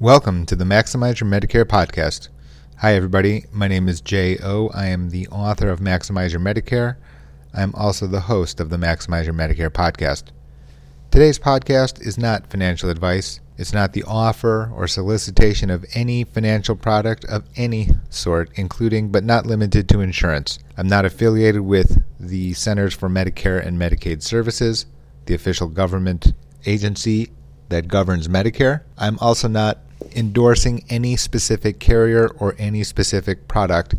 Welcome to the Maximize Your Medicare podcast. Hi, everybody. My name is Jay O. I am the author of Maximize Your Medicare. I am also the host of the Maximize Your Medicare podcast. Today's podcast is not financial advice. It's not the offer or solicitation of any financial product of any sort, including but not limited to insurance. I'm not affiliated with the Centers for Medicare and Medicaid Services, the official government agency that governs Medicare. I'm also not endorsing any specific carrier or any specific product,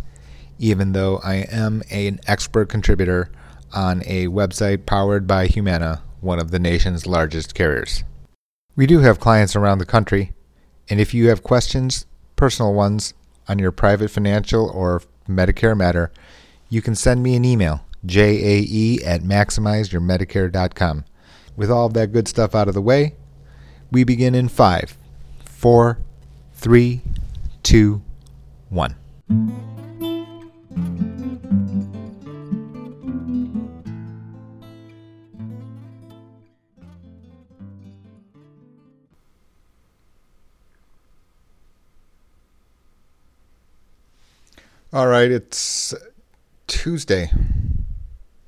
even though I am an expert contributor on a website powered by Humana, one of the nation's largest carriers. We do have clients around the country, and if you have questions, personal ones, on your private financial or Medicare matter, you can send me an email, jae at maximizeyourmedicare.com. With all that good stuff out of the way, we begin in five, four, three, two, one. All right, it's Tuesday,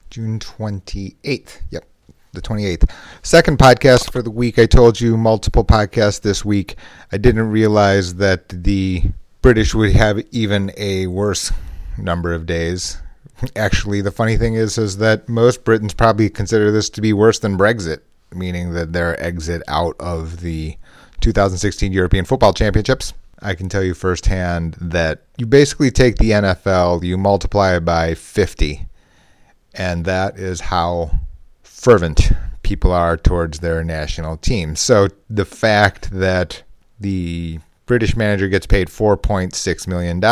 June 28th. Yep the 28th. Second podcast for the week. I told you multiple podcasts this week. I didn't realize that the British would have even a worse number of days. Actually, the funny thing is is that most Britons probably consider this to be worse than Brexit, meaning that their exit out of the 2016 European Football Championships. I can tell you firsthand that you basically take the NFL, you multiply it by 50, and that is how fervent people are towards their national team. So the fact that the British manager gets paid $4.6 million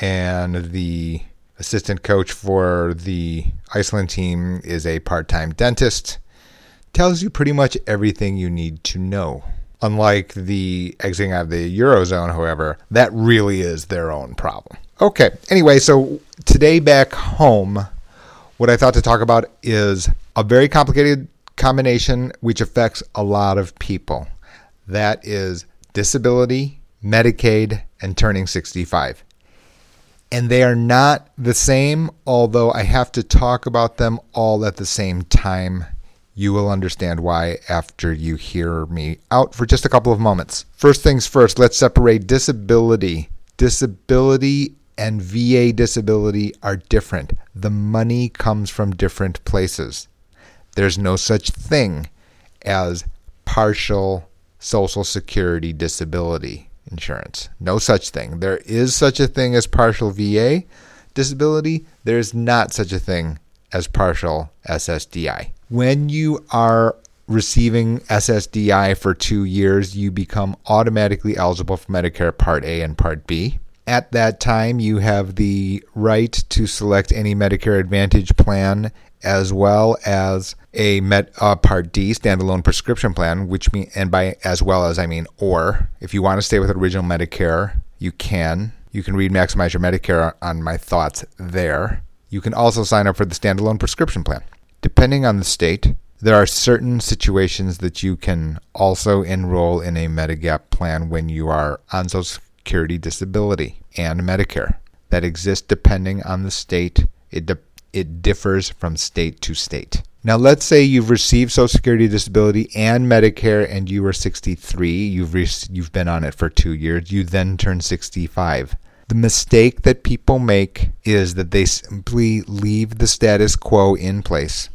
and the assistant coach for the Iceland team is a part time dentist tells you pretty much everything you need to know. Unlike the exiting out of the Eurozone, however, that really is their own problem. Okay, anyway, so today back home, what I thought to talk about is a very complicated combination which affects a lot of people. That is disability, Medicaid, and turning 65. And they are not the same, although I have to talk about them all at the same time. You will understand why after you hear me out for just a couple of moments. First things first, let's separate disability. Disability and VA disability are different. The money comes from different places. There's no such thing as partial Social Security disability insurance. No such thing. There is such a thing as partial VA disability. There is not such a thing as partial SSDI. When you are receiving SSDI for two years, you become automatically eligible for Medicare Part A and Part B. At that time, you have the right to select any Medicare Advantage plan as well as a uh, Part D standalone prescription plan, which mean and by as well as I mean or if you want to stay with original Medicare, you can. You can read Maximize Your Medicare on my thoughts there. You can also sign up for the standalone prescription plan. Depending on the state, there are certain situations that you can also enroll in a Medigap plan when you are on Social Security disability and Medicare. That exists depending on the state. It it differs from state to state. Now, let's say you've received Social Security disability and Medicare and you were 63, you've, re- you've been on it for two years, you then turn 65. The mistake that people make is that they simply leave the status quo in place.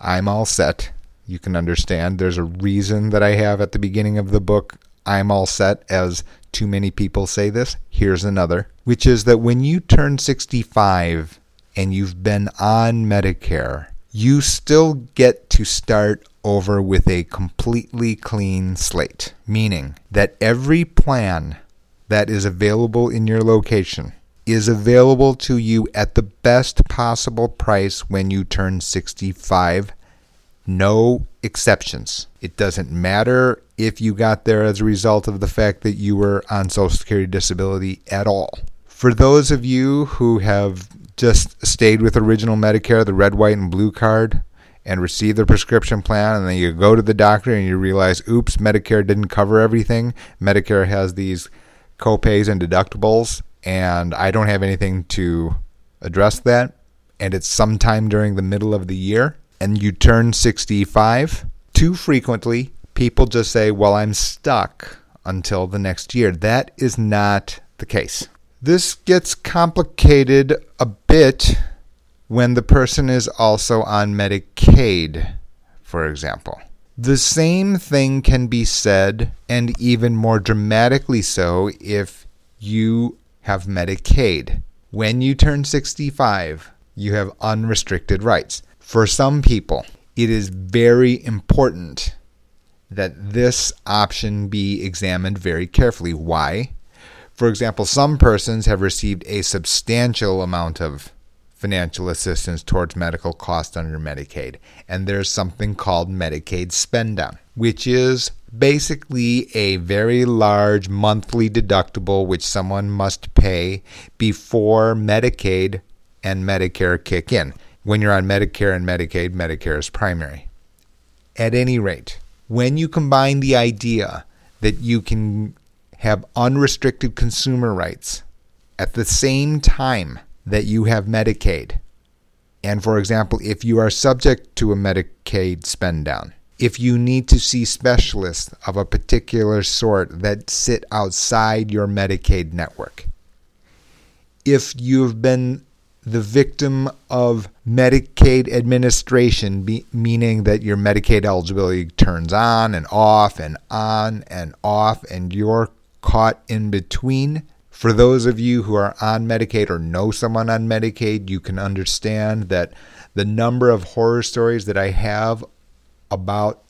I'm all set. You can understand there's a reason that I have at the beginning of the book, I'm all set, as too many people say this. Here's another, which is that when you turn 65, and you've been on Medicare, you still get to start over with a completely clean slate, meaning that every plan that is available in your location is available to you at the best possible price when you turn 65. No exceptions. It doesn't matter if you got there as a result of the fact that you were on Social Security disability at all. For those of you who have just stayed with original Medicare, the red, white, and blue card, and receive the prescription plan, and then you go to the doctor and you realize, oops, Medicare didn't cover everything. Medicare has these copays and deductibles, and I don't have anything to address that. And it's sometime during the middle of the year, and you turn 65. Too frequently, people just say, Well, I'm stuck until the next year. That is not the case. This gets complicated a bit when the person is also on Medicaid, for example. The same thing can be said, and even more dramatically so, if you have Medicaid. When you turn 65, you have unrestricted rights. For some people, it is very important that this option be examined very carefully. Why? For example, some persons have received a substantial amount of financial assistance towards medical costs under Medicaid, and there's something called Medicaid spend down, which is basically a very large monthly deductible which someone must pay before Medicaid and Medicare kick in. When you're on Medicare and Medicaid, Medicare is primary. At any rate, when you combine the idea that you can have unrestricted consumer rights at the same time that you have Medicaid, and for example, if you are subject to a Medicaid spend down, if you need to see specialists of a particular sort that sit outside your Medicaid network, if you've been the victim of Medicaid administration, be, meaning that your Medicaid eligibility turns on and off and on and off, and you're caught in between. For those of you who are on Medicaid or know someone on Medicaid, you can understand that the number of horror stories that I have about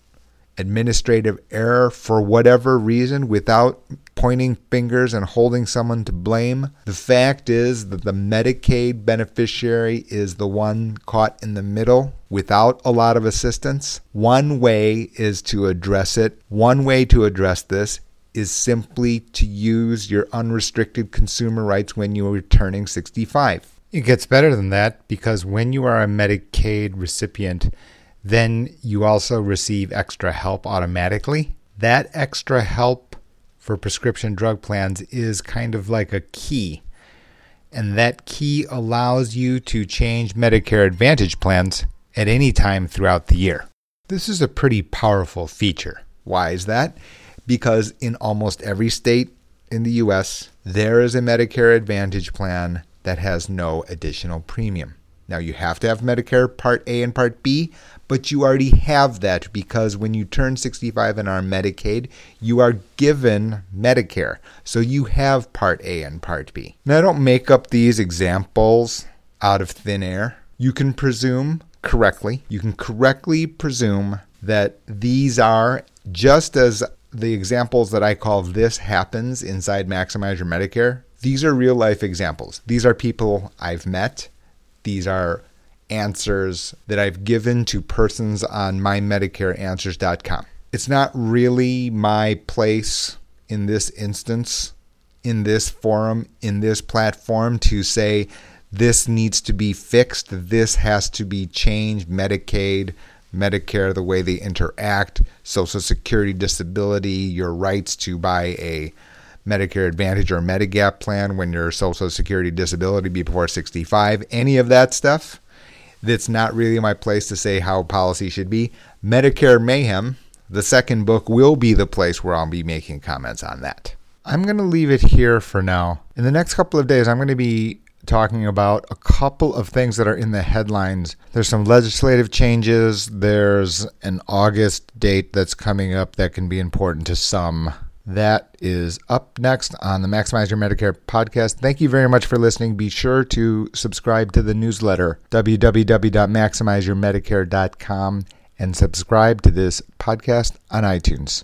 administrative error for whatever reason without pointing fingers and holding someone to blame. The fact is that the Medicaid beneficiary is the one caught in the middle without a lot of assistance. One way is to address it. One way to address this is simply to use your unrestricted consumer rights when you are turning 65. It gets better than that because when you are a Medicaid recipient, then you also receive extra help automatically. That extra help for prescription drug plans is kind of like a key. And that key allows you to change Medicare Advantage plans at any time throughout the year. This is a pretty powerful feature. Why is that? Because in almost every state in the US, there is a Medicare Advantage plan that has no additional premium. Now, you have to have Medicare Part A and Part B, but you already have that because when you turn 65 and are Medicaid, you are given Medicare. So you have Part A and Part B. Now, I don't make up these examples out of thin air. You can presume correctly, you can correctly presume that these are just as the examples that I call this happens inside Maximize Your Medicare. These are real life examples. These are people I've met these are answers that I've given to persons on mymedicareanswers.com. It's not really my place in this instance, in this forum, in this platform to say this needs to be fixed, this has to be changed, Medicaid, Medicare, the way they interact, Social Security, disability, your rights to buy a Medicare Advantage or Medigap plan when your Social Security disability before 65, any of that stuff. That's not really my place to say how policy should be. Medicare Mayhem, the second book, will be the place where I'll be making comments on that. I'm going to leave it here for now. In the next couple of days, I'm going to be talking about a couple of things that are in the headlines. There's some legislative changes, there's an August date that's coming up that can be important to some. That is up next on the Maximize Your Medicare podcast. Thank you very much for listening. Be sure to subscribe to the newsletter, www.maximizeyourmedicare.com, and subscribe to this podcast on iTunes.